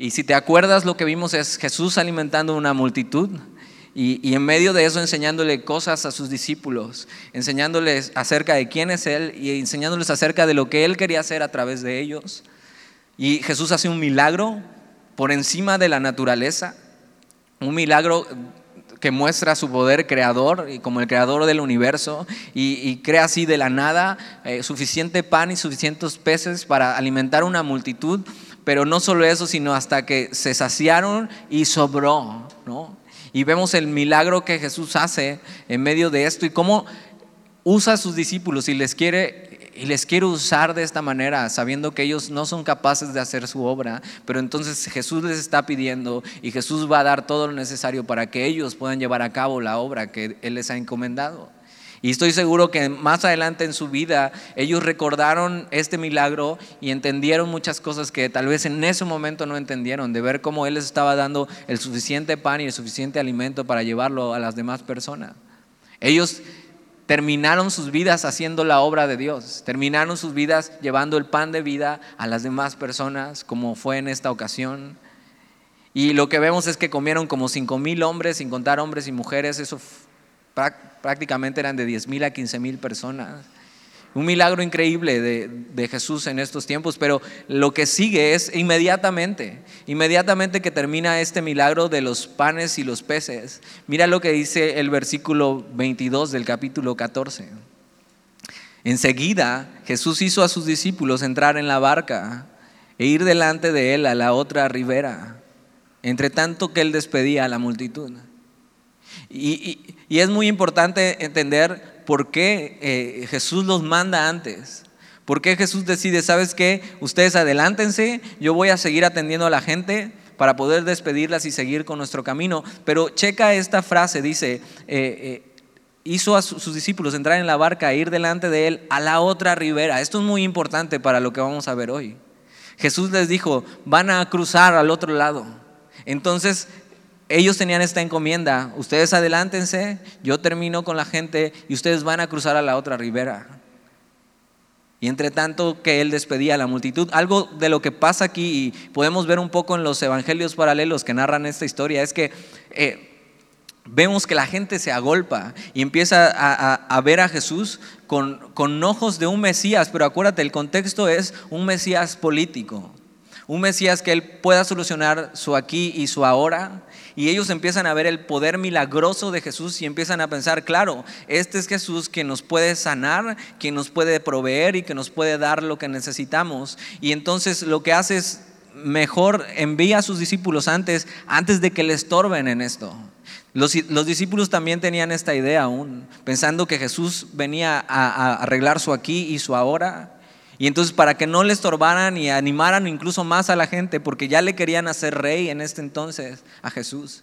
Y si te acuerdas, lo que vimos es Jesús alimentando una multitud y, en medio de eso enseñándole cosas a sus discípulos, enseñándoles acerca de quién es Él y enseñándoles acerca de lo que Él quería hacer a través de ellos. Y Jesús hace un milagro por encima de la naturaleza, un milagro que muestra su poder creador y como el creador del universo y, crea así de la nada eh, suficiente pan y suficientes peces para alimentar una multitud, pero no solo eso, sino hasta que se saciaron y sobró, ¿no? Y vemos el milagro que Jesús hace en medio de esto y cómo usa a sus discípulos y les quiere y les quiere usar de esta manera, sabiendo que ellos no son capaces de hacer su obra, pero entonces Jesús les está pidiendo y Jesús va a dar todo lo necesario para que ellos puedan llevar a cabo la obra que Él les ha encomendado. Y estoy seguro que más adelante en su vida ellos recordaron este milagro y entendieron muchas cosas que tal vez en ese momento no entendieron, de ver cómo Él les estaba dando el suficiente pan y el suficiente alimento para llevarlo a las demás personas. Ellos terminaron sus vidas haciendo la obra de Dios, terminaron sus vidas llevando el pan de vida a las demás personas, como fue en esta ocasión. Y lo que vemos es que comieron como cinco mil hombres, sin contar hombres y mujeres, eso prácticamente eran de 10 mil a 15 mil personas. Un milagro increíble de, Jesús en estos tiempos, pero lo que sigue es inmediatamente, inmediatamente que termina este milagro de los panes y los peces. Mira lo que dice el versículo 22 del capítulo 14. Enseguida Jesús hizo a sus discípulos entrar en la barca e ir delante de él a la otra ribera, entre tanto que él despedía a la multitud. y es muy importante entender por qué eh, Jesús los manda antes. ¿Por qué Jesús decide, sabes qué? Ustedes adelántense, yo voy a seguir atendiendo a la gente para poder despedirlas y seguir con nuestro camino. Pero checa esta frase, dice, eh, eh, hizo a sus discípulos entrar en la barca e ir delante de él a la otra ribera. Esto es muy importante para lo que vamos a ver hoy. Jesús les dijo, van a cruzar al otro lado. Entonces ellos tenían esta encomienda, ustedes adelántense, yo termino con la gente y ustedes van a cruzar a la otra ribera. Y entre tanto que él despedía a la multitud, algo de lo que pasa aquí y podemos ver un poco en los evangelios paralelos que narran esta historia, es que eh, vemos que la gente se agolpa y empieza a, ver a Jesús con, con ojos de un Mesías, pero acuérdate, el contexto es un Mesías político, un Mesías que él pueda solucionar su aquí y su ahora, y ellos empiezan a ver el poder milagroso de Jesús y empiezan a pensar, claro, este es Jesús que nos puede sanar, que nos puede proveer y que nos puede dar lo que necesitamos. Y entonces lo que hace es mejor envía a sus discípulos antes, antes de que le estorben en esto. Los, discípulos también tenían esta idea aún, pensando que Jesús venía a arreglar su aquí y su ahora. Y entonces para que no le estorbaran y animaran incluso más a la gente, porque ya le querían hacer rey en este entonces a Jesús,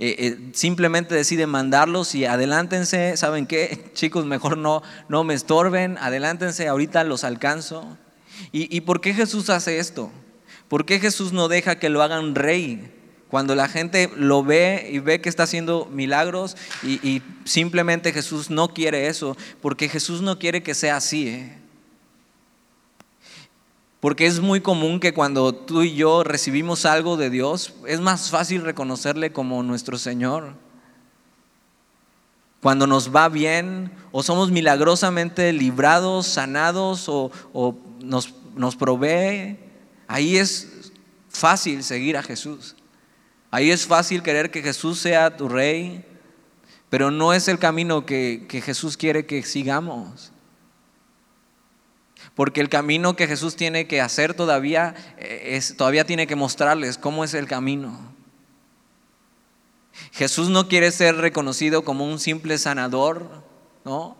eh, eh, simplemente decide mandarlos y adelántense, ¿saben qué? Chicos, mejor no, no me estorben, adelántense, ahorita los alcanzo. ¿Y, por qué Jesús hace esto? ¿Por qué Jesús no deja que lo hagan rey? Cuando la gente lo ve y ve que está haciendo milagros y, y simplemente Jesús no quiere eso, porque Jesús no quiere que sea así. ¿eh? Porque es muy común que cuando tú y yo recibimos algo de Dios, es más fácil reconocerle como nuestro Señor. Cuando nos va bien o somos milagrosamente librados, sanados o, nos, nos provee, ahí es fácil seguir a Jesús. Ahí es fácil querer que Jesús sea tu rey, pero no es el camino que, que Jesús quiere que sigamos. Porque el camino que Jesús tiene que hacer todavía, eh, es, todavía tiene que mostrarles cómo es el camino. Jesús no quiere ser reconocido como un simple sanador, ¿no?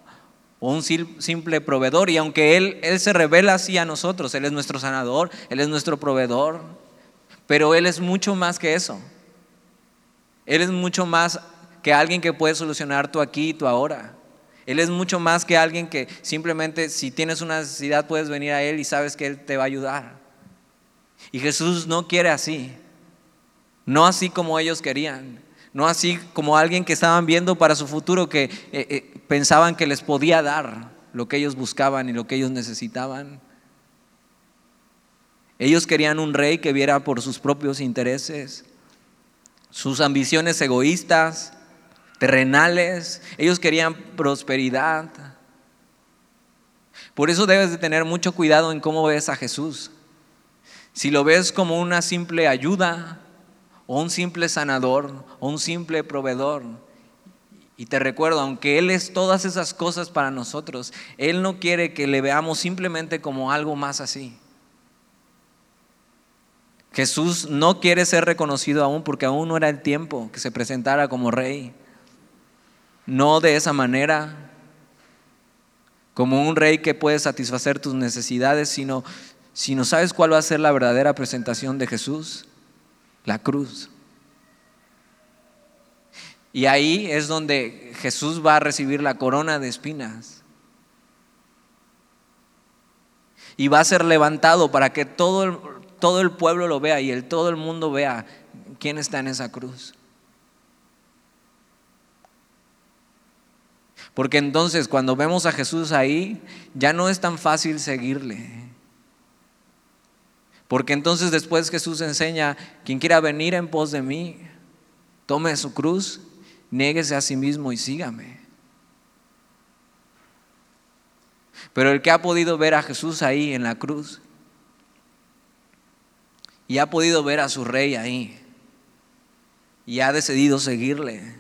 O un simple proveedor. Y aunque Él, Él se revela así a nosotros, Él es nuestro sanador, Él es nuestro proveedor, pero Él es mucho más que eso. Él es mucho más que alguien que puede solucionar tu aquí y tu ahora. Él es mucho más que alguien que simplemente si tienes una necesidad puedes venir a Él y sabes que Él te va a ayudar. Y Jesús no quiere así. No así como ellos querían. No así como alguien que estaban viendo para su futuro que eh, eh, pensaban que les podía dar lo que ellos buscaban y lo que ellos necesitaban. Ellos querían un rey que viera por sus propios intereses, sus ambiciones egoístas, terrenales. Ellos querían prosperidad. Por eso debes de tener mucho cuidado en cómo ves a Jesús. Si lo ves como una simple ayuda, o un simple sanador, o un simple proveedor, y te recuerdo, aunque Él es todas esas cosas para nosotros, Él no quiere que le veamos simplemente como algo más así. Jesús no quiere ser reconocido aún porque aún no era el tiempo que se presentara como rey. No de esa manera, como un rey que puede satisfacer tus necesidades, sino, no sabes cuál va a ser la verdadera presentación de Jesús, la cruz. Y ahí es donde Jesús va a recibir la corona de espinas. Y va a ser levantado para que todo el, todo el pueblo lo vea y el, todo el mundo vea quién está en esa cruz. Porque entonces cuando vemos a Jesús ahí, ya no es tan fácil seguirle. Porque entonces después Jesús enseña, quien quiera venir en pos de mí, tome su cruz Niéguese a sí mismo y sígame. Pero el que ha podido ver a Jesús ahí en la cruz y ha podido ver a su rey ahí y ha decidido seguirle,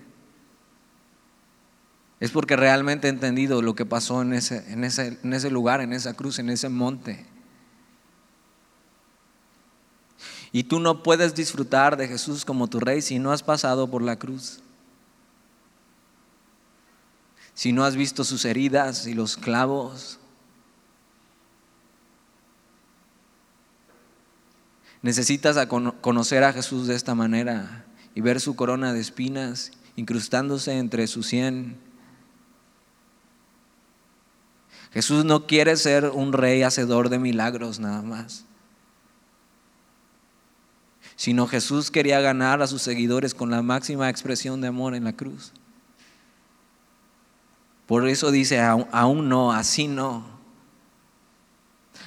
es porque realmente ha entendido lo que pasó en ese, en ese, en ese lugar, en esa cruz, en ese monte. Y tú no puedes disfrutar de Jesús como tu rey si no has pasado por la cruz si no has visto sus heridas y los clavos. Necesitas conocer a Jesús de esta manera y ver su corona de espinas incrustándose entre su sien. Jesús no quiere ser un rey hacedor de milagros nada más, sino Jesús quería ganar a sus seguidores con la máxima expresión de amor en la cruz. Por eso dice, aún no, así no.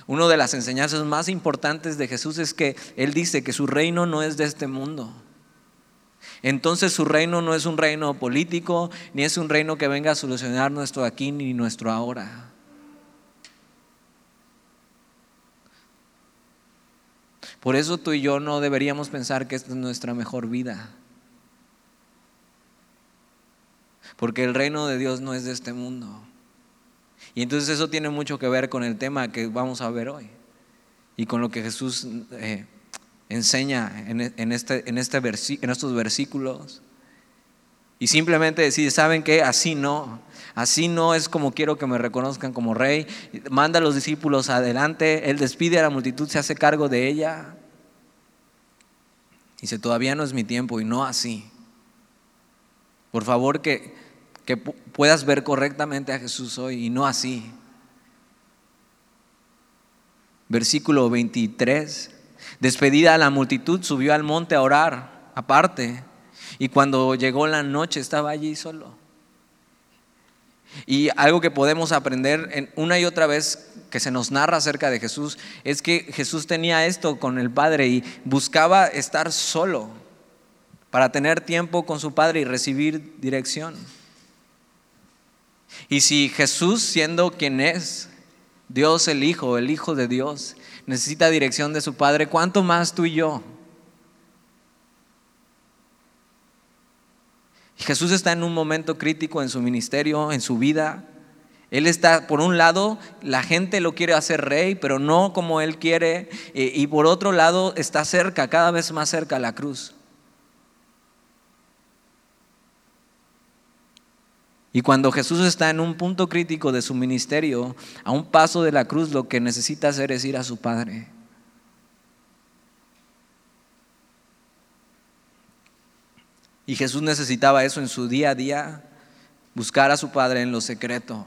Una de las enseñanzas más importantes de Jesús es que Él dice que su reino no es de este mundo. Entonces su reino no es un reino político, ni es un reino que venga a solucionar nuestro aquí ni nuestro ahora. Por eso tú y yo no deberíamos pensar que esta es nuestra mejor vida. porque el reino de Dios no es de este mundo. Y entonces eso tiene mucho que ver con el tema que vamos a ver hoy y con lo que Jesús eh, enseña en, este, en, este en estos versículos. Y simplemente decir, ¿saben qué? Así no. Así no es como quiero que me reconozcan como rey. Manda a los discípulos adelante. Él despide a la multitud, se hace cargo de ella. Dice, todavía no es mi tiempo y no así. Por favor que que puedas ver correctamente a Jesús hoy y no así. Versículo 23. Despedida a la multitud, subió al monte a orar aparte. Y cuando llegó la noche estaba allí solo. Y algo que podemos aprender una y otra vez que se nos narra acerca de Jesús es que Jesús tenía esto con el Padre y buscaba estar solo para tener tiempo con su Padre y recibir dirección. Y si Jesús, siendo quien es, Dios el Hijo, el Hijo de Dios, necesita dirección de su Padre, ¿cuánto más tú y yo? Jesús está en un momento crítico en su ministerio, en su vida. Él está, por un lado, la gente lo quiere hacer rey, pero no como Él quiere. Eh, y por otro lado, está cerca, cada vez más cerca a la cruz. Y cuando Jesús está en un punto crítico de su ministerio, a un paso de la cruz, lo que necesita hacer es ir a su Padre. Y Jesús necesitaba eso en su día a día, buscar a su Padre en lo secreto.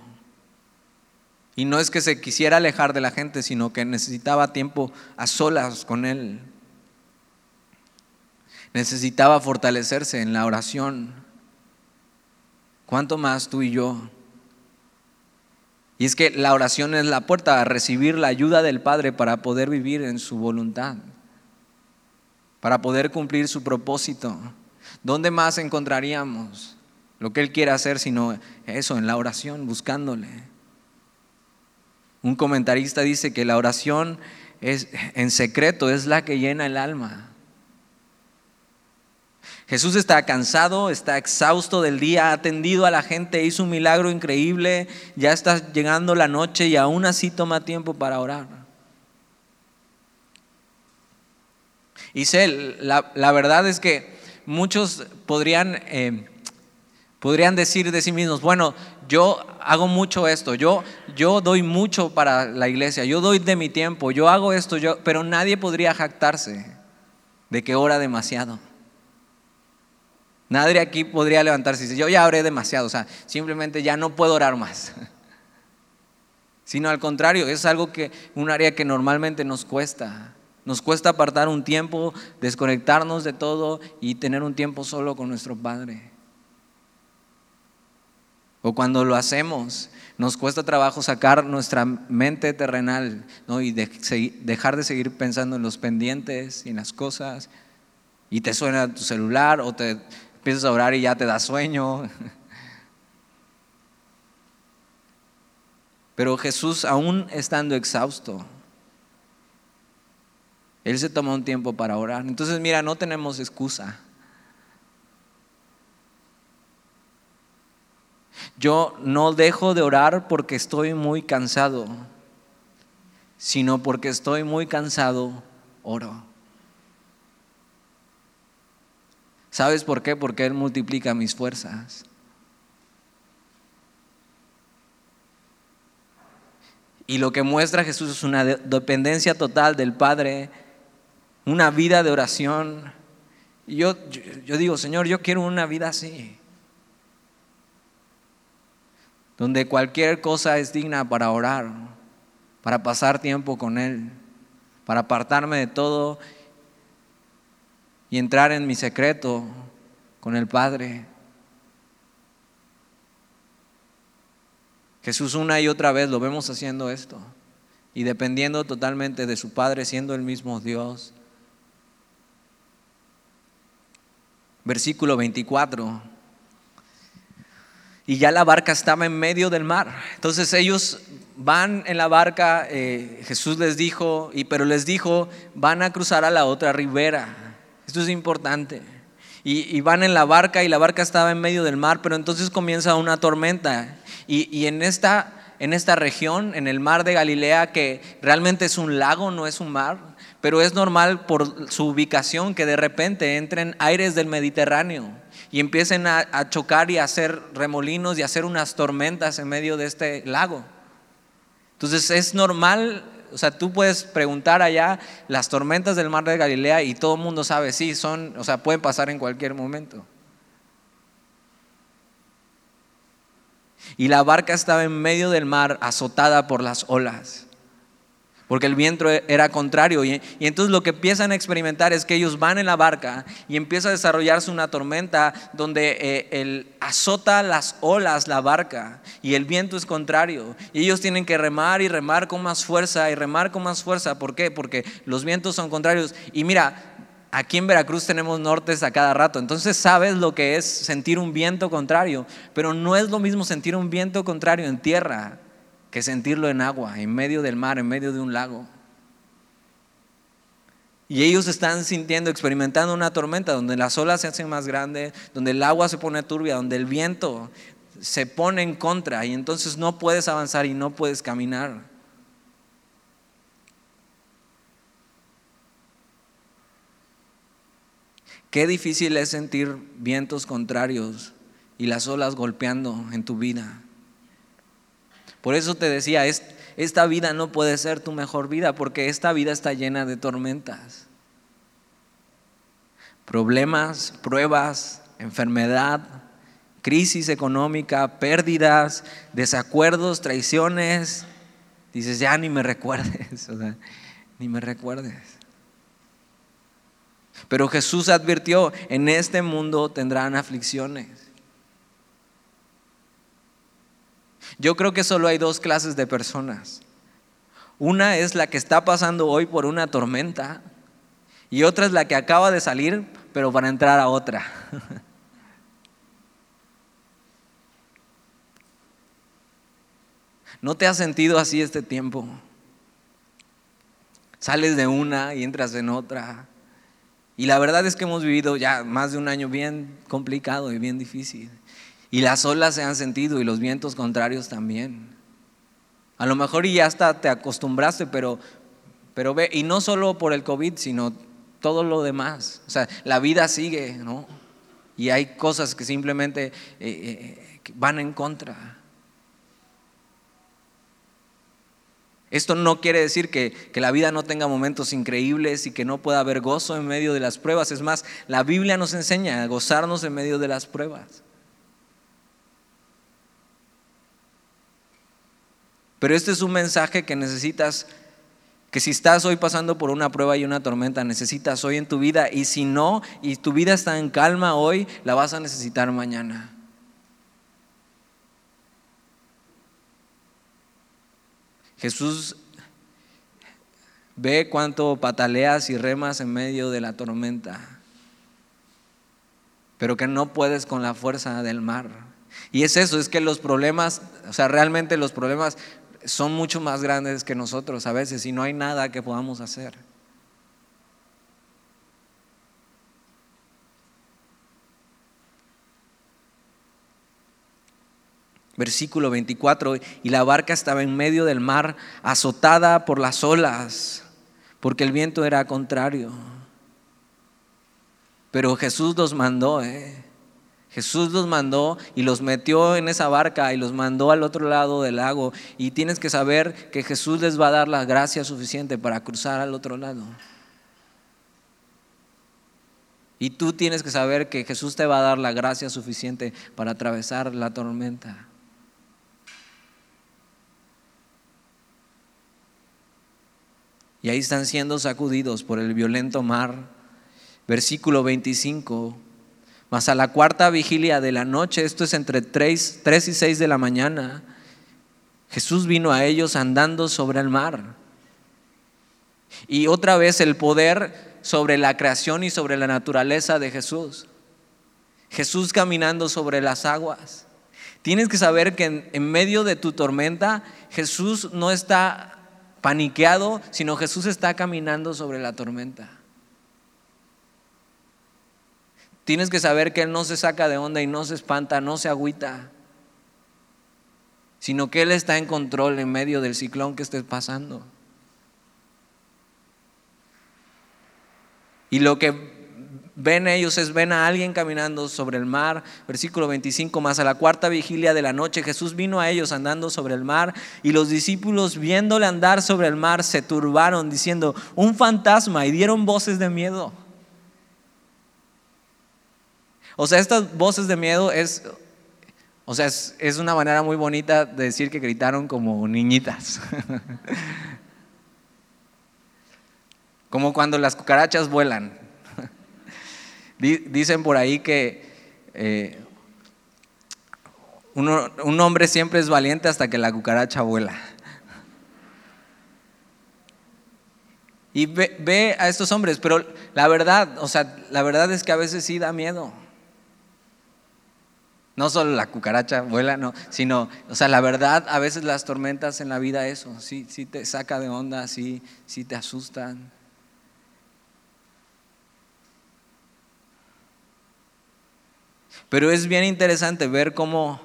Y no es que se quisiera alejar de la gente, sino que necesitaba tiempo a solas con Él. Necesitaba fortalecerse en la oración. ¿Cuánto más tú y yo? Y es que la oración es la puerta a recibir la ayuda del Padre para poder vivir en su voluntad, para poder cumplir su propósito. ¿Dónde más encontraríamos lo que Él quiere hacer sino eso, en la oración, buscándole? Un comentarista dice que la oración es, en secreto es la que llena el alma. Jesús está cansado, está exhausto del día, ha atendido a la gente, hizo un milagro increíble, ya está llegando la noche y aún así toma tiempo para orar. Y sé, la, verdad es que muchos podrían, eh, podrían decir de sí mismos, bueno, yo hago mucho esto, yo, yo doy mucho para la iglesia, yo doy de mi tiempo, yo hago esto, yo, pero nadie podría jactarse de que ora demasiado. Nadie aquí podría levantarse y decir, yo ya oré demasiado, o sea, simplemente ya no puedo orar más. Sino al contrario, es algo que, un área que normalmente nos cuesta. Nos cuesta apartar un tiempo, desconectarnos de todo y tener un tiempo solo con nuestro Padre. O cuando lo hacemos, nos cuesta trabajo sacar nuestra mente terrenal y dejar de seguir pensando en los pendientes y en las cosas. Y te suena tu celular o te empiezas a orar y ya te da sueño. Pero Jesús, aún estando exhausto, Él se toma un tiempo para orar. Entonces, mira, no tenemos excusa. Yo no dejo de orar porque estoy muy cansado, sino porque estoy muy cansado, oro. ¿Sabes por qué? Porque Él multiplica mis fuerzas. Y lo que muestra Jesús es una dependencia total del Padre, una vida de oración. Y yo, yo, digo, Señor, yo quiero una vida así, donde cualquier cosa es digna para orar, para pasar tiempo con Él, para apartarme de todo y entrar en mi secreto con el Padre. Jesús una y otra vez lo vemos haciendo esto y dependiendo totalmente de su Padre, siendo el mismo Dios. Versículo 24. Y ya la barca estaba en medio del mar. Entonces ellos van en la barca, eh, Jesús les dijo, y pero les dijo, van a cruzar a la otra ribera. Esto es importante. Y, van en la barca y la barca estaba en medio del mar, pero entonces comienza una tormenta. Y, en, esta, en esta región, en el mar de Galilea, que realmente es un lago, no es un mar, pero es normal por su ubicación que de repente entren aires del Mediterráneo y empiecen a, chocar y a hacer remolinos y a hacer unas tormentas en medio de este lago. Entonces es normal o sea, tú puedes preguntar allá las tormentas del mar de Galilea y todo el mundo sabe, sí, son, o sea, pueden pasar en cualquier momento. Y la barca estaba en medio del mar azotada por las olas porque el viento era contrario. Y, entonces lo que empiezan a experimentar es que ellos van en la barca y empieza a desarrollarse una tormenta donde eh, el, azota las olas la barca y el viento es contrario. Y ellos tienen que remar y remar con más fuerza y remar con más fuerza. ¿Por qué? Porque los vientos son contrarios. Y mira, aquí en Veracruz tenemos nortes a cada rato, entonces sabes lo que es sentir un viento contrario, pero no es lo mismo sentir un viento contrario en tierra que sentirlo en agua, en medio del mar, en medio de un lago. Y ellos están sintiendo, experimentando una tormenta donde las olas se hacen más grandes, donde el agua se pone turbia, donde el viento se pone en contra y entonces no puedes avanzar y no puedes caminar. Qué difícil es sentir vientos contrarios y las olas golpeando en tu vida. Por eso te decía, esta vida no puede ser tu mejor vida porque esta vida está llena de tormentas. Problemas, pruebas, enfermedad, crisis económica, pérdidas, desacuerdos, traiciones. Dices, ya ni me recuerdes, ni me recuerdes. Pero Jesús advirtió, en este mundo tendrán aflicciones. Yo creo que solo hay dos clases de personas. Una es la que está pasando hoy por una tormenta y otra es la que acaba de salir, pero para entrar a otra. ¿No te has sentido así este tiempo? Sales de una y entras en otra. Y la verdad es que hemos vivido ya más de un año bien complicado y bien difícil. Y las olas se han sentido y los vientos contrarios también. A lo mejor ya hasta te acostumbraste, pero, pero ve, y no solo por el COVID, sino todo lo demás. O sea, la vida sigue, ¿no? Y hay cosas que simplemente eh, eh, van en contra. Esto no quiere decir que, que, la vida no tenga momentos increíbles y que no pueda haber gozo en medio de las pruebas. Es más, la Biblia nos enseña a gozarnos en medio de las pruebas. Pero este es un mensaje que necesitas, que si estás hoy pasando por una prueba y una tormenta, necesitas hoy en tu vida. Y si no, y tu vida está en calma hoy, la vas a necesitar mañana. Jesús ve cuánto pataleas y remas en medio de la tormenta, pero que no puedes con la fuerza del mar. Y es eso, es que los problemas, o sea, realmente los problemas son mucho más grandes que nosotros a veces y no hay nada que podamos hacer. Versículo 24, y la barca estaba en medio del mar, azotada por las olas, porque el viento era contrario. Pero Jesús los mandó, ¿eh? Jesús los mandó y los metió en esa barca y los mandó al otro lado del lago. Y tienes que saber que Jesús les va a dar la gracia suficiente para cruzar al otro lado. Y tú tienes que saber que Jesús te va a dar la gracia suficiente para atravesar la tormenta. y ahí están siendo sacudidos por el violento mar. Versículo 25. Mas a la cuarta vigilia de la noche, esto es entre 3, y 6 de la mañana, Jesús vino a ellos andando sobre el mar. Y otra vez el poder sobre la creación y sobre la naturaleza de Jesús. Jesús caminando sobre las aguas. Tienes que saber que en, en medio de tu tormenta Jesús no está paniqueado, sino Jesús está caminando sobre la tormenta. Tienes que saber que Él no se saca de onda y no se espanta, no se agüita, sino que Él está en control en medio del ciclón que estés pasando. Y lo que ven ellos es, ven a alguien caminando sobre el mar, versículo 25, más a la cuarta vigilia de la noche, Jesús vino a ellos andando sobre el mar y los discípulos viéndole andar sobre el mar se turbaron diciendo, un fantasma y dieron voces de miedo. O sea, estas voces de miedo es, o sea, es, una manera muy bonita de decir que gritaron como niñitas. como cuando las cucarachas vuelan. Dicen por ahí que eh, un hombre siempre es valiente hasta que la cucaracha vuela. Y ve, a estos hombres, pero la verdad, o sea, la verdad es que a veces sí da miedo. No solo la cucaracha vuela, no, sino, o sea, la verdad, a veces las tormentas en la vida, eso, sí, sí te saca de onda, sí, sí te asustan. Pero es bien interesante ver cómo,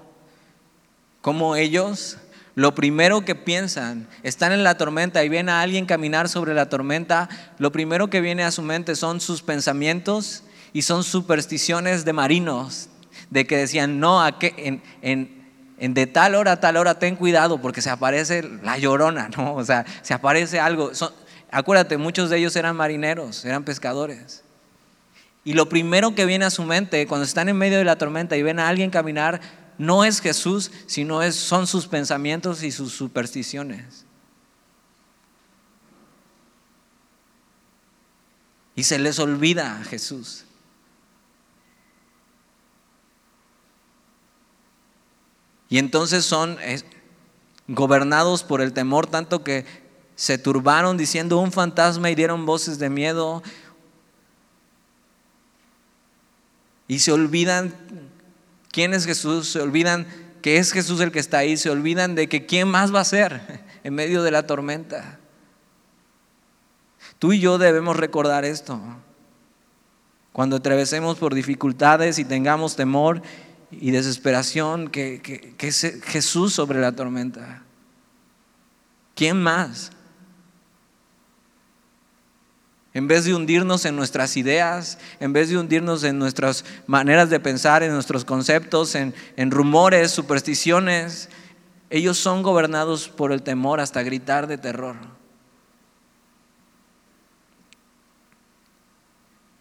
cómo ellos, lo primero que piensan, están en la tormenta y ven a alguien caminar sobre la tormenta, lo primero que viene a su mente son sus pensamientos y son supersticiones de marinos, de que decían, no, a en, en, de tal hora a tal hora ten cuidado porque se aparece la llorona, ¿no? O sea, se aparece algo. acuérdate, muchos de ellos eran marineros, eran pescadores. Y lo primero que viene a su mente cuando están en medio de la tormenta y ven a alguien caminar, no es Jesús, sino es, son sus pensamientos y sus supersticiones. Y se les olvida a Jesús. Y entonces son, gobernados por el temor, tanto que se turbaron diciendo un fantasma y dieron voces de miedo. Y se olvidan quién es Jesús, se olvidan que es Jesús el que está ahí, se olvidan de que quién más va a ser en medio de la tormenta. Tú y yo debemos recordar esto. Cuando atravesemos por dificultades y tengamos temor y desesperación, que, que es Jesús sobre la tormenta. ¿Quién más? En vez de hundirnos en nuestras ideas, en vez de hundirnos en nuestras maneras de pensar, en nuestros conceptos, en, rumores, supersticiones, ellos son gobernados por el temor hasta gritar de terror.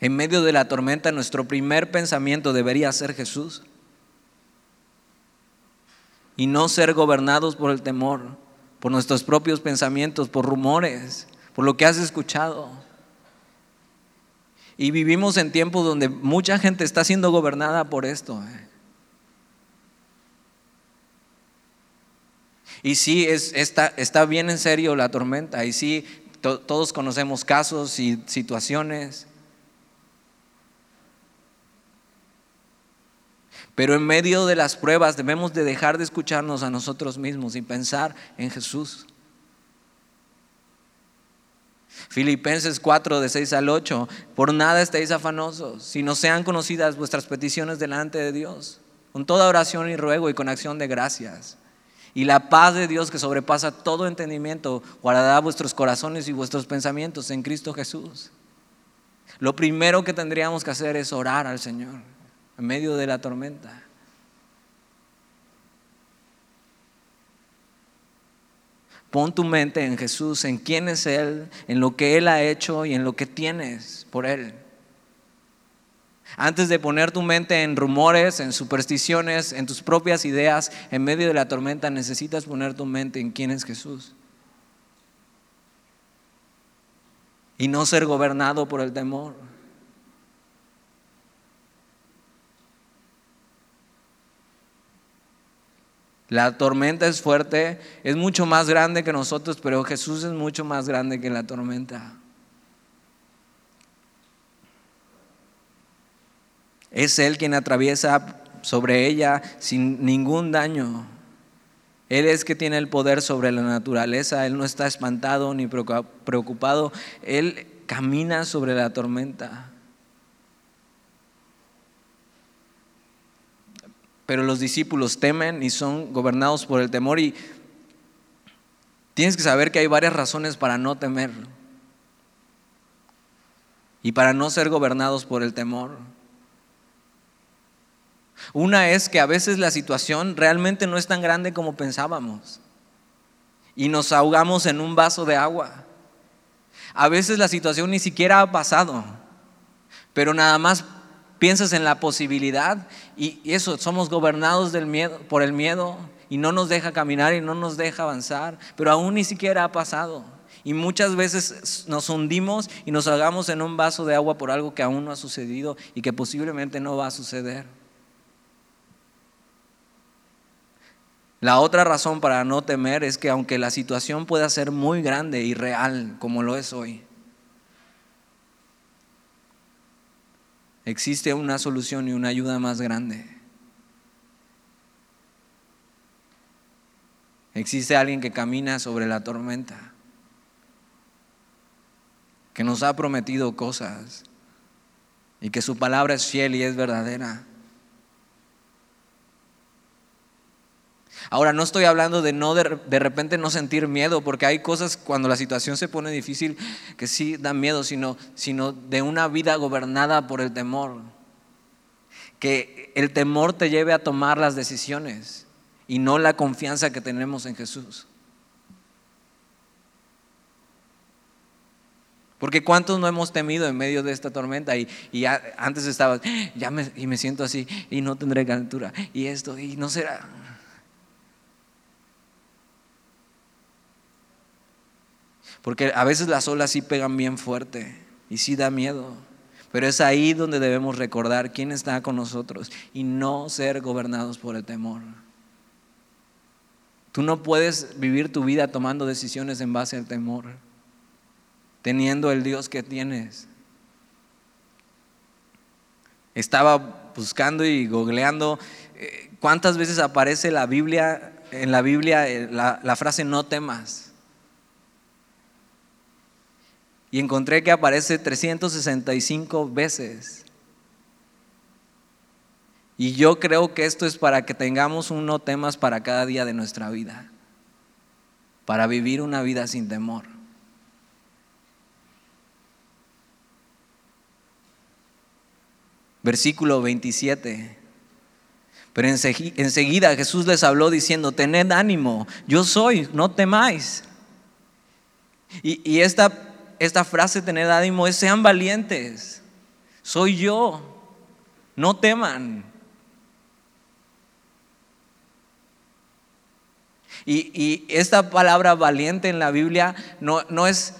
En medio de la tormenta, nuestro primer pensamiento debería ser Jesús. Y no ser gobernados por el temor, por nuestros propios pensamientos, por rumores, por lo que has escuchado. Y vivimos en tiempos donde mucha gente está siendo gobernada por esto. Eh. Y sí, es, está, está, bien en serio la tormenta. Y sí, todos conocemos casos y situaciones. Pero en medio de las pruebas debemos de dejar de escucharnos a nosotros mismos y pensar en Jesús. Filipenses 4, de 6 al 8, por nada estéis afanosos, si no sean conocidas vuestras peticiones delante de Dios, con toda oración y ruego y con acción de gracias. Y la paz de Dios que sobrepasa todo entendimiento guardará vuestros corazones y vuestros pensamientos en Cristo Jesús. Lo primero que tendríamos que hacer es orar al Señor en medio de la tormenta. Pon tu mente en Jesús, en quién es Él, en lo que Él ha hecho y en lo que tienes por Él. Antes de poner tu mente en rumores, en supersticiones, en tus propias ideas, en medio de la tormenta, necesitas poner tu mente en quién es Jesús. Y no ser gobernado por el temor. La tormenta es fuerte, es mucho más grande que nosotros, pero Jesús es mucho más grande que la tormenta. Es Él quien atraviesa sobre ella sin ningún daño. Él es que tiene el poder sobre la naturaleza, Él no está espantado ni preocupado, Él camina sobre la tormenta. Pero los discípulos temen y son gobernados por el temor y tienes que saber que hay varias razones para no temer y para no ser gobernados por el temor. Una es que a veces la situación realmente no es tan grande como pensábamos y nos ahogamos en un vaso de agua. A veces la situación ni siquiera ha pasado, pero nada más piensas en la posibilidad y eso, somos gobernados por el miedo y no nos deja caminar y no nos deja avanzar, pero aún ni siquiera ha pasado. Y muchas veces nos hundimos y nos ahogamos en un vaso de agua por algo que aún no ha sucedido y que posiblemente no va a suceder. La otra razón para no temer es que aunque la situación pueda ser muy grande y real como lo es hoy, existe una solución y una ayuda más grande. Existe alguien que camina sobre la tormenta, que nos ha prometido cosas y que su palabra es fiel y es verdadera. Ahora, no estoy hablando de no de, repente no sentir miedo, porque hay cosas cuando la situación se pone difícil que sí dan miedo, sino, sino de una vida gobernada por el temor. Que el temor te lleve a tomar las decisiones y no la confianza que tenemos en Jesús. Porque cuántos no hemos temido en medio de esta tormenta y, antes estaba, ya me, y me siento así y no tendré calentura y esto y no será. Porque a veces las olas sí pegan bien fuerte y sí da miedo. Pero es ahí donde debemos recordar quién está con nosotros y no ser gobernados por el temor. Tú no puedes vivir tu vida tomando decisiones en base al temor, teniendo el Dios que tienes. Estaba buscando y googleando eh, cuántas veces aparece la Biblia, en la Biblia eh, la, la frase no temas. Y encontré que aparece 365 veces. Y yo creo que esto es para que tengamos un no temas para cada día de nuestra vida, para vivir una vida sin temor. Versículo 27. Pero enseguida Jesús les habló diciendo, tened ánimo, yo soy, no temáis. Y, y esta, esta frase, tened ánimo, es sean valientes, soy yo, no teman. Y, esta palabra valiente en la Biblia no, no, es,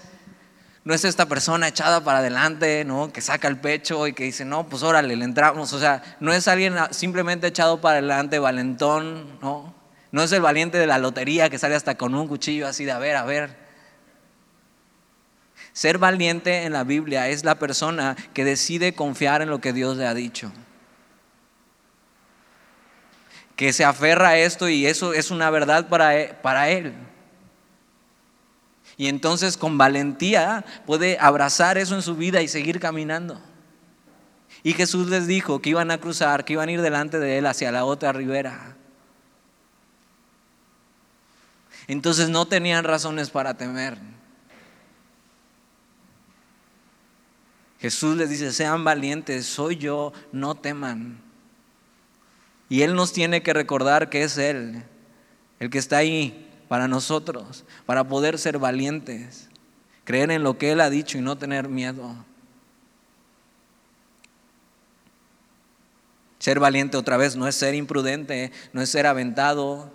no es esta persona echada para adelante, ¿no? que saca el pecho y que dice, no, pues órale, le entramos. O sea, no es alguien simplemente echado para adelante, valentón, ¿no? No es el valiente de la lotería que sale hasta con un cuchillo así de a ver, a ver. Ser valiente en la Biblia es la persona que decide confiar en lo que Dios le ha dicho que se aferra a esto y eso es una verdad para, e, para él. Y entonces con valentía puede abrazar eso en su vida y seguir caminando. Y Jesús les dijo que iban a cruzar, que iban a ir delante de él hacia la otra ribera. Entonces no tenían razones para temer. Jesús les dice, sean valientes, soy yo, no teman. Y Él nos tiene que recordar que es Él, el que está ahí para nosotros, para poder ser valientes, creer en lo que Él ha dicho y no tener miedo. Ser valiente otra vez no es ser imprudente, no es ser aventado.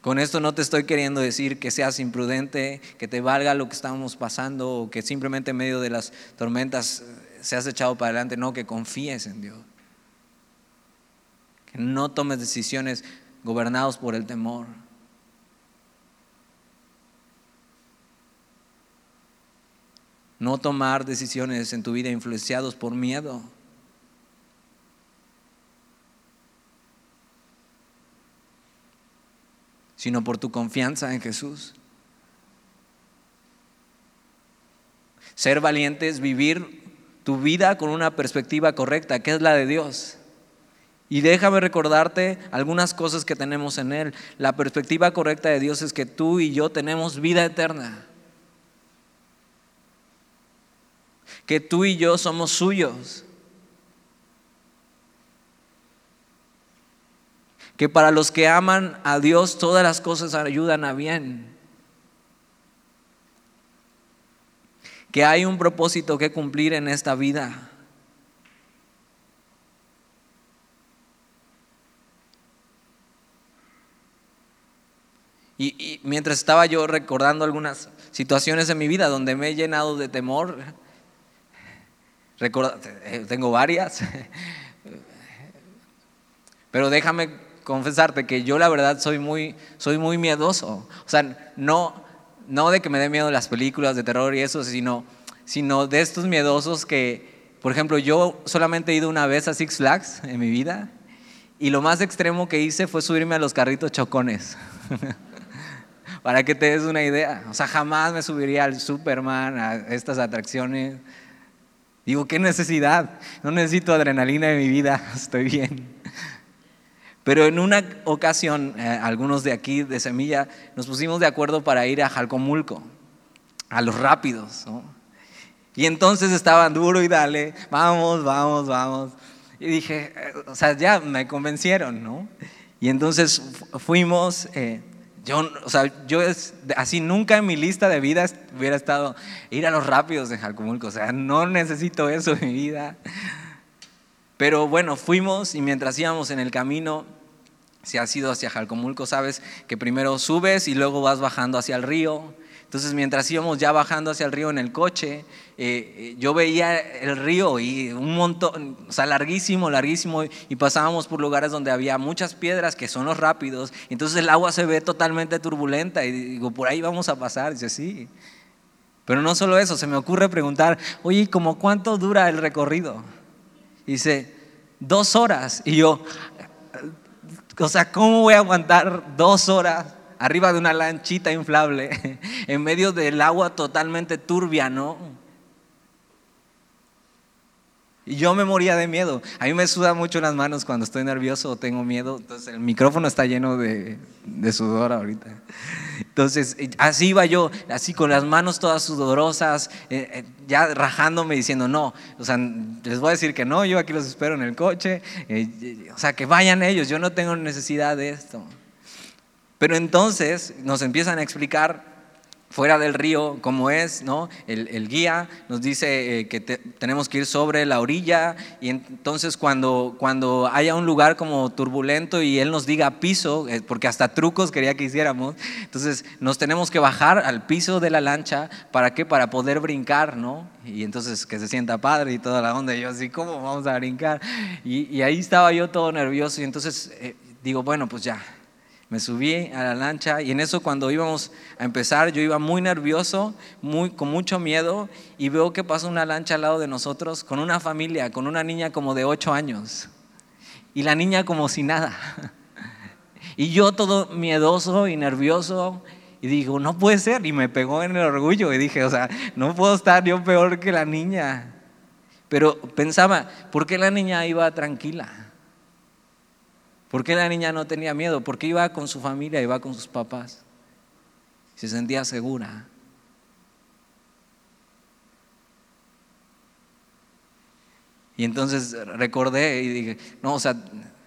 Con esto no te estoy queriendo decir que seas imprudente, que te valga lo que estamos pasando o que simplemente en medio de las tormentas seas echado para adelante, no, que confíes en Dios que no tomes decisiones gobernados por el temor. No tomar decisiones en tu vida influenciados por miedo. Sino por tu confianza en Jesús. Ser valiente es vivir tu vida con una perspectiva correcta, que es la de Dios. Y déjame recordarte algunas cosas que tenemos en Él. La perspectiva correcta de Dios es que tú y yo tenemos vida eterna. Que tú y yo somos suyos. Que para los que aman a Dios todas las cosas ayudan a bien. Que hay un propósito que cumplir en esta vida. Y, mientras estaba yo recordando algunas situaciones en mi vida donde me he llenado de temor, eh, tengo varias, pero déjame confesarte que yo la verdad soy muy, soy muy miedoso. O sea, no, no de que me dé miedo las películas de terror y eso, sino, sino de estos miedosos que, por ejemplo, yo solamente he ido una vez a Six Flags en mi vida y lo más extremo que hice fue subirme a los carritos chocones. para que te des una idea. O sea, jamás me subiría al Superman, a estas atracciones. Digo, ¿qué necesidad? No necesito adrenalina en mi vida, estoy bien. Pero en una ocasión, eh, algunos de aquí de Semilla nos pusimos de acuerdo para ir a Jalcomulco, a los rápidos. Y entonces estaban duro y dale, vamos, vamos, vamos. Y dije, eh, o sea, ya me convencieron, ¿no? Y entonces fuimos, eh, yo, o sea, yo así nunca en mi lista de vida hubiera estado ir a los rápidos de Jalcomulco. O sea, no necesito eso en mi vida. Pero bueno, fuimos y mientras íbamos en el camino, si has ido hacia Jalcomulco, sabes que primero subes y luego vas bajando hacia el río. Entonces, mientras íbamos ya bajando hacia el río en el coche, eh, eh, yo veía el río y un montón, o sea, larguísimo, larguísimo, y pasábamos por lugares donde había muchas piedras que son los rápidos, entonces el agua se ve totalmente turbulenta y digo, por ahí vamos a pasar, dice, sí. Pero no solo eso, se me ocurre preguntar, oye, ¿cómo cuánto dura el recorrido? dice, dos horas. Y yo, o sea, ¿cómo voy a aguantar dos horas arriba de una lanchita inflable, en medio del agua totalmente turbia, ¿no? Y yo me moría de miedo. A mí me suda mucho las manos cuando estoy nervioso o tengo miedo. Entonces el micrófono está lleno de, sudor ahorita. Entonces así iba yo, así con las manos todas sudorosas, eh, eh, ya rajándome diciendo, no, o sea, les voy a decir que no, yo aquí los espero en el coche. Eh, o sea, que vayan ellos, yo no tengo necesidad de esto. Pero entonces nos empiezan a explicar fuera del río como es, ¿no? El, guía nos dice eh, que tenemos que ir sobre la orilla y entonces cuando, cuando haya un lugar como turbulento y él nos diga piso, eh, porque hasta trucos quería que hiciéramos, entonces nos tenemos que bajar al piso de la lancha, ¿para qué? Para poder brincar, ¿no? Y entonces que se sienta padre y toda la onda, y yo así, ¿cómo vamos a brincar? Y, ahí estaba yo todo nervioso y entonces eh, digo, bueno, pues ya, me subí a la lancha y en eso cuando íbamos a empezar yo iba muy nervioso, muy, con mucho miedo y veo que pasa una lancha al lado de nosotros con una familia, con una niña como de 8 años y la niña como si nada. Y yo todo miedoso y nervioso y digo, no puede ser y me pegó en el orgullo y dije, o sea, no puedo estar yo peor que la niña. Pero pensaba, ¿por qué la niña iba tranquila? ¿Por qué la niña no tenía miedo? Porque iba con su familia, iba con sus papás. Se sentía segura. Y entonces recordé y dije, no, o sea,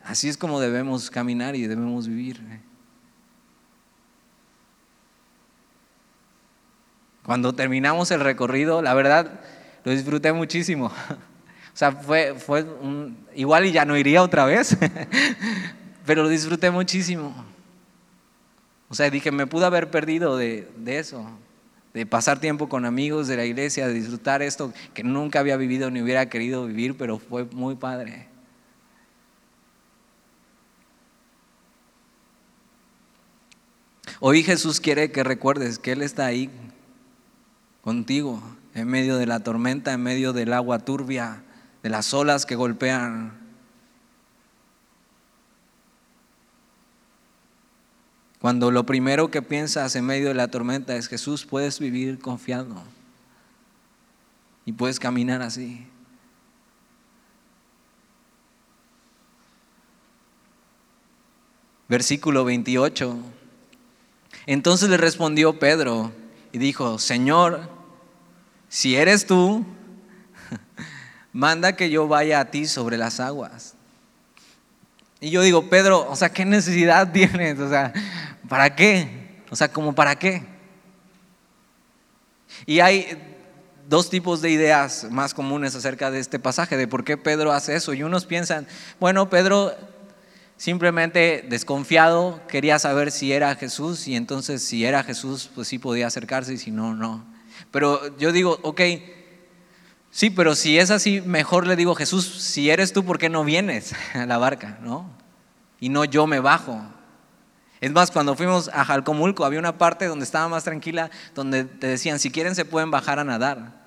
así es como debemos caminar y debemos vivir. Cuando terminamos el recorrido, la verdad, lo disfruté muchísimo. O sea, fue, fue un, igual y ya no iría otra vez, pero lo disfruté muchísimo. O sea, dije, me pude haber perdido de, de eso, de pasar tiempo con amigos de la iglesia, de disfrutar esto que nunca había vivido ni hubiera querido vivir, pero fue muy padre. Hoy Jesús quiere que recuerdes que Él está ahí contigo, en medio de la tormenta, en medio del agua turbia, de las olas que golpean. Cuando lo primero que piensas en medio de la tormenta es Jesús, puedes vivir confiando y puedes caminar así. Versículo 28. Entonces le respondió Pedro y dijo, Señor, si eres tú, manda que yo vaya a ti sobre las aguas. Y yo digo, Pedro, o sea, ¿qué necesidad tienes? O sea, ¿para qué? O sea, ¿como para qué? Y hay dos tipos de ideas más comunes acerca de este pasaje, de por qué Pedro hace eso. Y unos piensan, bueno, Pedro simplemente desconfiado quería saber si era Jesús y entonces si era Jesús, pues sí podía acercarse y si no, no. Pero yo digo, ok, Sí, pero si es así, mejor le digo, Jesús, si eres tú, ¿por qué no vienes a la barca? ¿No? Y no yo me bajo. Es más, cuando fuimos a Jalcomulco, había una parte donde estaba más tranquila, donde te decían, si quieren se pueden bajar a nadar.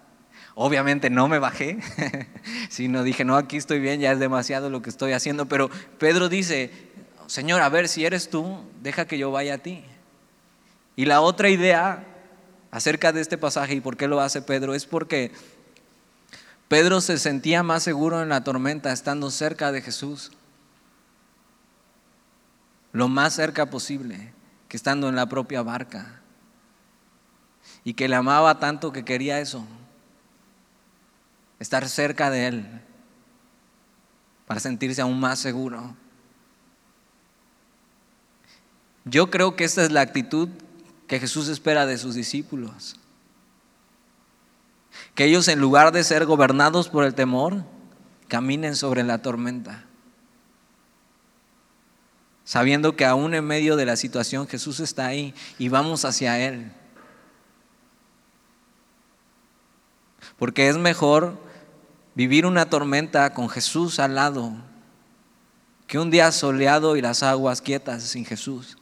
Obviamente no me bajé, sino dije, no, aquí estoy bien, ya es demasiado lo que estoy haciendo. Pero Pedro dice, Señor, a ver, si eres tú, deja que yo vaya a ti. Y la otra idea acerca de este pasaje y por qué lo hace Pedro es porque Pedro se sentía más seguro en la tormenta estando cerca de Jesús, lo más cerca posible que estando en la propia barca, y que le amaba tanto que quería eso, estar cerca de Él, para sentirse aún más seguro. Yo creo que esta es la actitud que Jesús espera de sus discípulos. Que ellos en lugar de ser gobernados por el temor, caminen sobre la tormenta. Sabiendo que aún en medio de la situación Jesús está ahí y vamos hacia Él. Porque es mejor vivir una tormenta con Jesús al lado que un día soleado y las aguas quietas sin Jesús.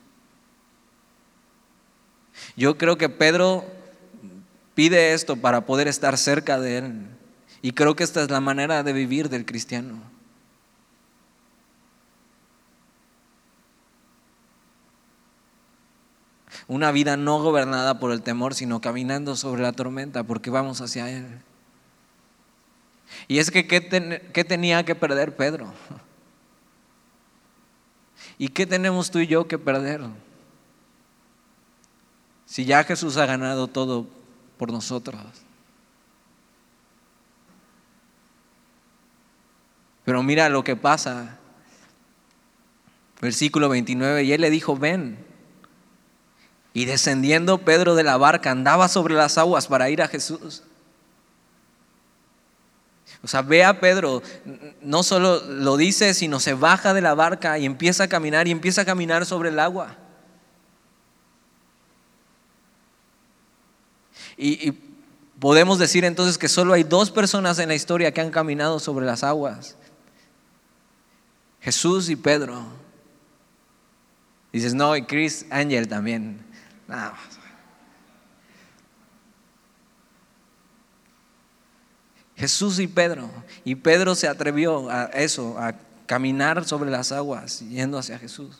Yo creo que Pedro pide esto para poder estar cerca de Él. Y creo que esta es la manera de vivir del cristiano. Una vida no gobernada por el temor, sino caminando sobre la tormenta, porque vamos hacia Él. Y es que, ¿qué, tenía que perder Pedro? ¿Y qué tenemos tú y yo que perder? Si ya Jesús ha ganado todo por nosotros. Pero mira lo que pasa. Versículo 29, y él le dijo, ven. Y descendiendo Pedro de la barca, andaba sobre las aguas para ir a Jesús. O sea, ve a Pedro, no solo lo dice, sino se baja de la barca y empieza a caminar y empieza a caminar sobre el agua. Y, y podemos decir entonces que solo hay dos personas en la historia que han caminado sobre las aguas. Jesús y Pedro. Dices, no, y Chris Angel también. Jesús y Pedro. Y Pedro se atrevió a eso, a caminar sobre las aguas, yendo hacia Jesús.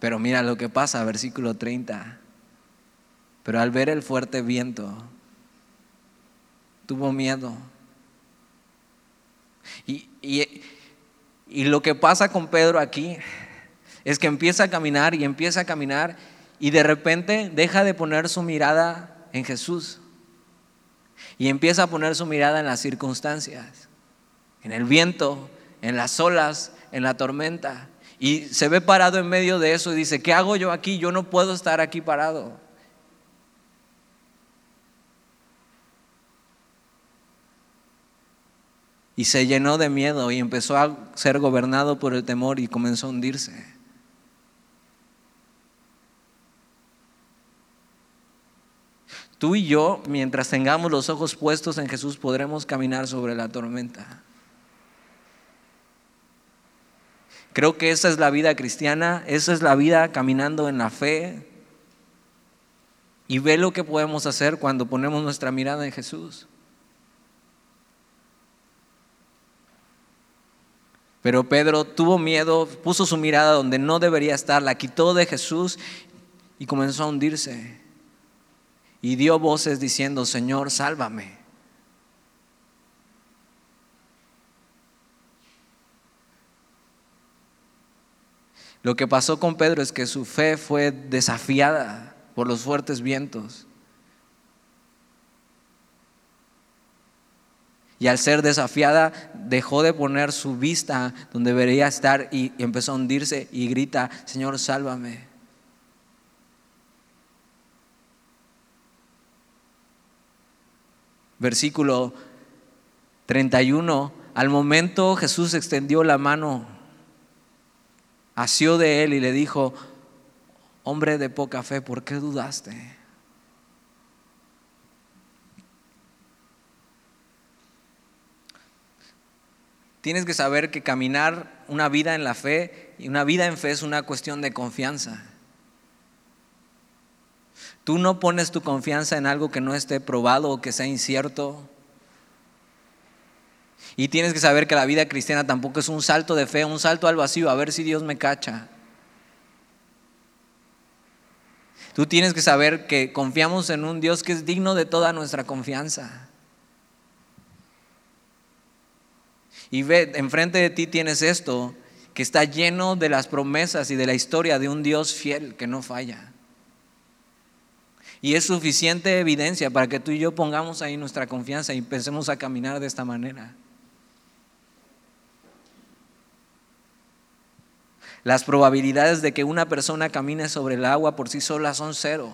Pero mira lo que pasa, versículo 30. Pero al ver el fuerte viento, tuvo miedo y, y, lo que pasa con Pedro aquí es que empieza a caminar y empieza a caminar y de repente deja de poner su mirada en Jesús y empieza a poner su mirada en las circunstancias, en el viento, en las olas, en la tormenta. Y se ve parado en medio de eso y dice, ¿qué hago yo aquí? Yo no puedo estar aquí parado. Y se llenó de miedo y empezó a ser gobernado por el temor y comenzó a hundirse. Tú y yo, mientras tengamos los ojos puestos en Jesús, podremos caminar sobre la tormenta. Creo que esa es la vida cristiana, esa es la vida caminando en la fe. Y ve lo que podemos hacer cuando ponemos nuestra mirada en Jesús. Pero Pedro tuvo miedo, puso su mirada donde no debería estar, la quitó de Jesús y comenzó a hundirse. Y dio voces diciendo, Señor, sálvame. Lo que pasó con Pedro es que su fe fue desafiada por los fuertes vientos. Y al ser desafiada, dejó de poner su vista donde debería estar y, empezó a hundirse y grita, Señor, sálvame. Versículo 31, al momento Jesús extendió la mano, asió de él y le dijo, hombre de poca fe, ¿por qué dudaste? Tienes que saber que caminar una vida en la fe y una vida en fe es una cuestión de confianza. Tú no pones tu confianza en algo que no esté probado o que sea incierto. Y tienes que saber que la vida cristiana tampoco es un salto de fe, un salto al vacío, a ver si Dios me cacha. Tú tienes que saber que confiamos en un Dios que es digno de toda nuestra confianza. Y ve, enfrente de ti tienes esto que está lleno de las promesas y de la historia de un Dios fiel que no falla. Y es suficiente evidencia para que tú y yo pongamos ahí nuestra confianza y empecemos a caminar de esta manera. Las probabilidades de que una persona camine sobre el agua por sí sola son cero.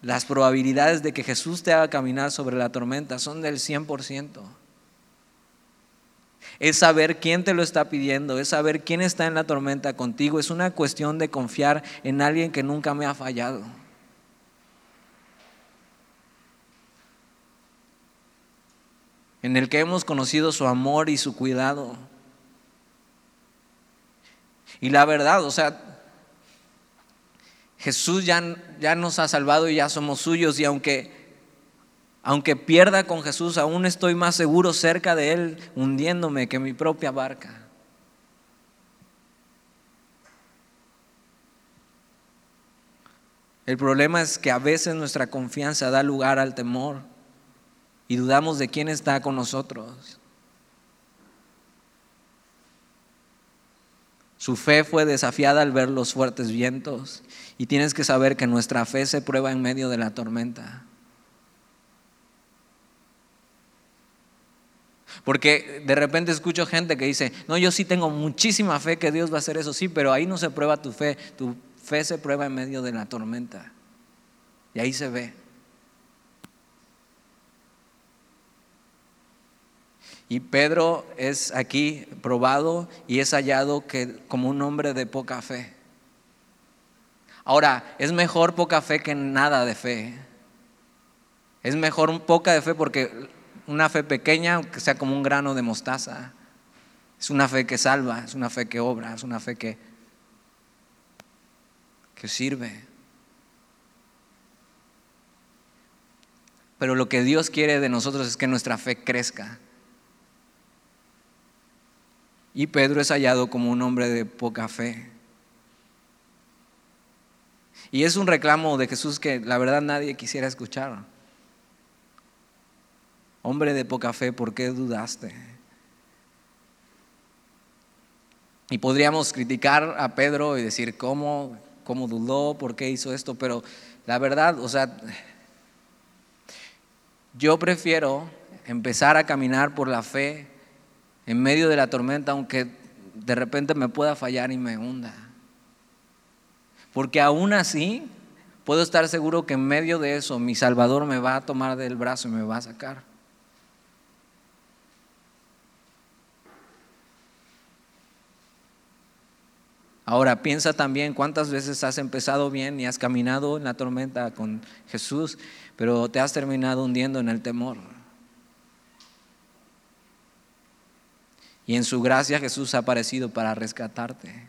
Las probabilidades de que Jesús te haga caminar sobre la tormenta son del 100% es saber quién te lo está pidiendo, es saber quién está en la tormenta contigo, es una cuestión de confiar en alguien que nunca me ha fallado. en el que hemos conocido su amor y su cuidado. Y la verdad, o sea, Jesús ya, ya nos ha salvado y ya somos suyos y aunque aunque pierda con Jesús, aún estoy más seguro cerca de Él, hundiéndome que mi propia barca. El problema es que a veces nuestra confianza da lugar al temor y dudamos de quién está con nosotros. Su fe fue desafiada al ver los fuertes vientos y tienes que saber que nuestra fe se prueba en medio de la tormenta. Porque de repente escucho gente que dice, no, yo sí tengo muchísima fe que Dios va a hacer eso, sí, pero ahí no se prueba tu fe, tu fe se prueba en medio de la tormenta. Y ahí se ve. Y Pedro es aquí probado y es hallado que, como un hombre de poca fe. Ahora, es mejor poca fe que nada de fe. Es mejor poca de fe porque una fe pequeña, que sea como un grano de mostaza, es una fe que salva, es una fe que obra, es una fe que, que sirve. Pero lo que Dios quiere de nosotros es que nuestra fe crezca. Y Pedro es hallado como un hombre de poca fe. Y es un reclamo de Jesús que la verdad nadie quisiera escuchar. Hombre de poca fe, ¿por qué dudaste? Y podríamos criticar a Pedro y decir cómo, cómo dudó, por qué hizo esto, pero la verdad, o sea, yo prefiero empezar a caminar por la fe en medio de la tormenta, aunque de repente me pueda fallar y me hunda. Porque aún así puedo estar seguro que en medio de eso mi Salvador me va a tomar del brazo y me va a sacar. Ahora piensa también cuántas veces has empezado bien y has caminado en la tormenta con Jesús, pero te has terminado hundiendo en el temor. Y en su gracia Jesús ha aparecido para rescatarte.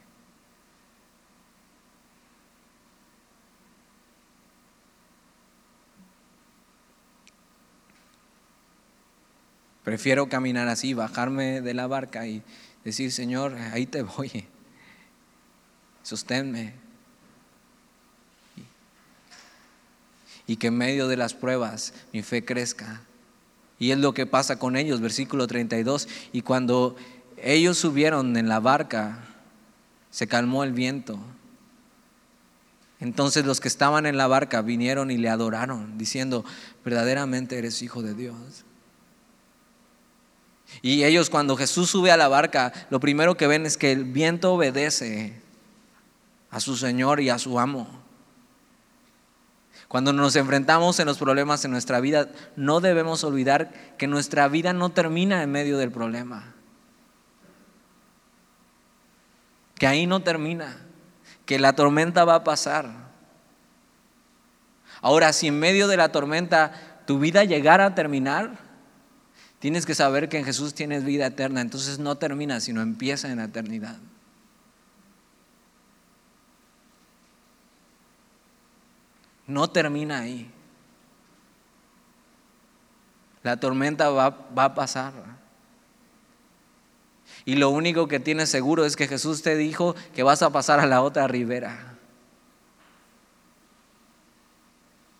Prefiero caminar así, bajarme de la barca y decir, Señor, ahí te voy sosténme. Y que en medio de las pruebas mi fe crezca. Y es lo que pasa con ellos, versículo 32. Y cuando ellos subieron en la barca, se calmó el viento. Entonces los que estaban en la barca vinieron y le adoraron, diciendo, verdaderamente eres hijo de Dios. Y ellos cuando Jesús sube a la barca, lo primero que ven es que el viento obedece a su Señor y a su amo. Cuando nos enfrentamos en los problemas en nuestra vida, no debemos olvidar que nuestra vida no termina en medio del problema. Que ahí no termina, que la tormenta va a pasar. Ahora, si en medio de la tormenta tu vida llegara a terminar, tienes que saber que en Jesús tienes vida eterna. Entonces no termina, sino empieza en la eternidad. No termina ahí. La tormenta va, va, a pasar. Y lo único que tienes seguro es que Jesús te dijo que vas a pasar a la otra ribera.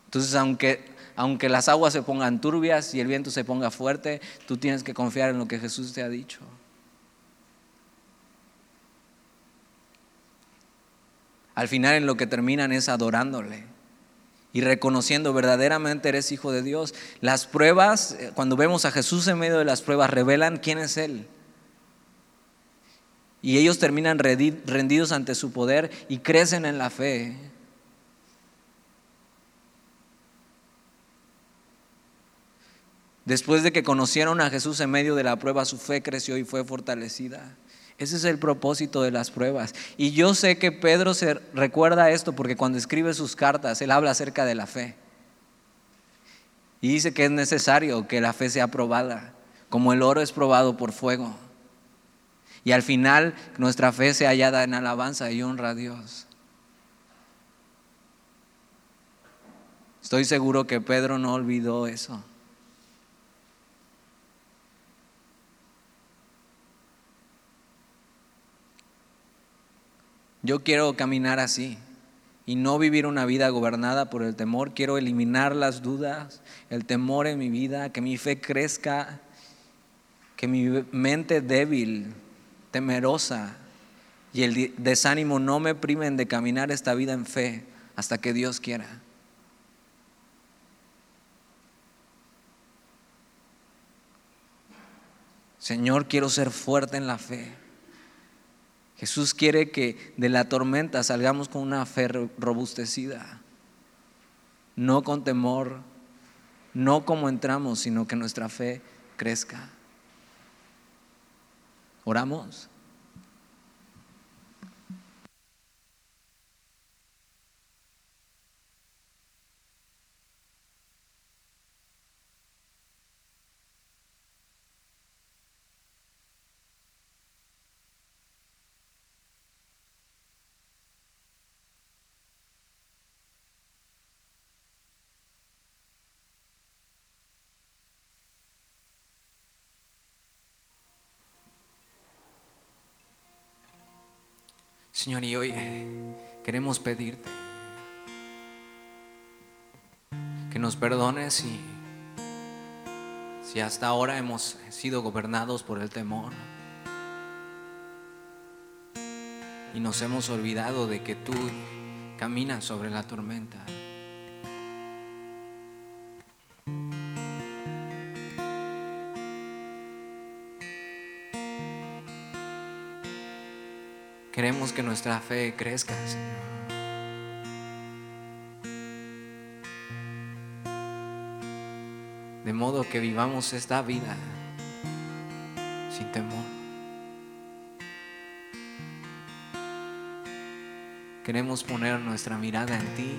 Entonces, aunque, aunque las aguas se pongan turbias y el viento se ponga fuerte, tú tienes que confiar en lo que Jesús te ha dicho. Al final en lo que terminan es adorándole y reconociendo verdaderamente eres hijo de Dios. Las pruebas, eh, cuando vemos a Jesús en medio de las pruebas, revelan quién es Él. Y ellos terminan rendidos ante su poder y crecen en la fe. Después de que conocieron a Jesús en medio de la prueba, su fe creció y fue fortalecida. Ese es el propósito de las pruebas. Y yo sé que Pedro se recuerda esto porque cuando escribe sus cartas, él habla acerca de la fe. Y dice que es necesario que la fe sea probada. como el oro es probado por fuego. Y al final nuestra fe se hallada en alabanza y honra a Dios. Estoy seguro que Pedro no olvidó eso. Yo quiero caminar así y no vivir una vida gobernada por el temor. Quiero eliminar las dudas, el temor en mi vida, que mi fe crezca, que mi mente débil, temerosa y el desánimo no me primen de caminar esta vida en fe hasta que Dios quiera. Señor, quiero ser fuerte en la fe. Jesús quiere que de la tormenta salgamos con una fe robustecida, no con temor, no como entramos, sino que nuestra fe crezca. Oramos. Señor, y hoy queremos pedirte que nos perdones si, si hasta ahora hemos sido gobernados por el temor y nos hemos olvidado de que tú caminas sobre la tormenta. Queremos que nuestra fe crezca, Señor. De modo que vivamos esta vida sin temor. Queremos poner nuestra mirada en ti.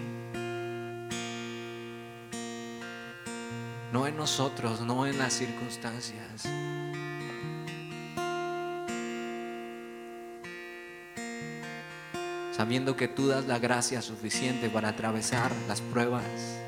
No en nosotros, no en las circunstancias. Sabiendo que tú das la gracia suficiente para atravesar las pruebas.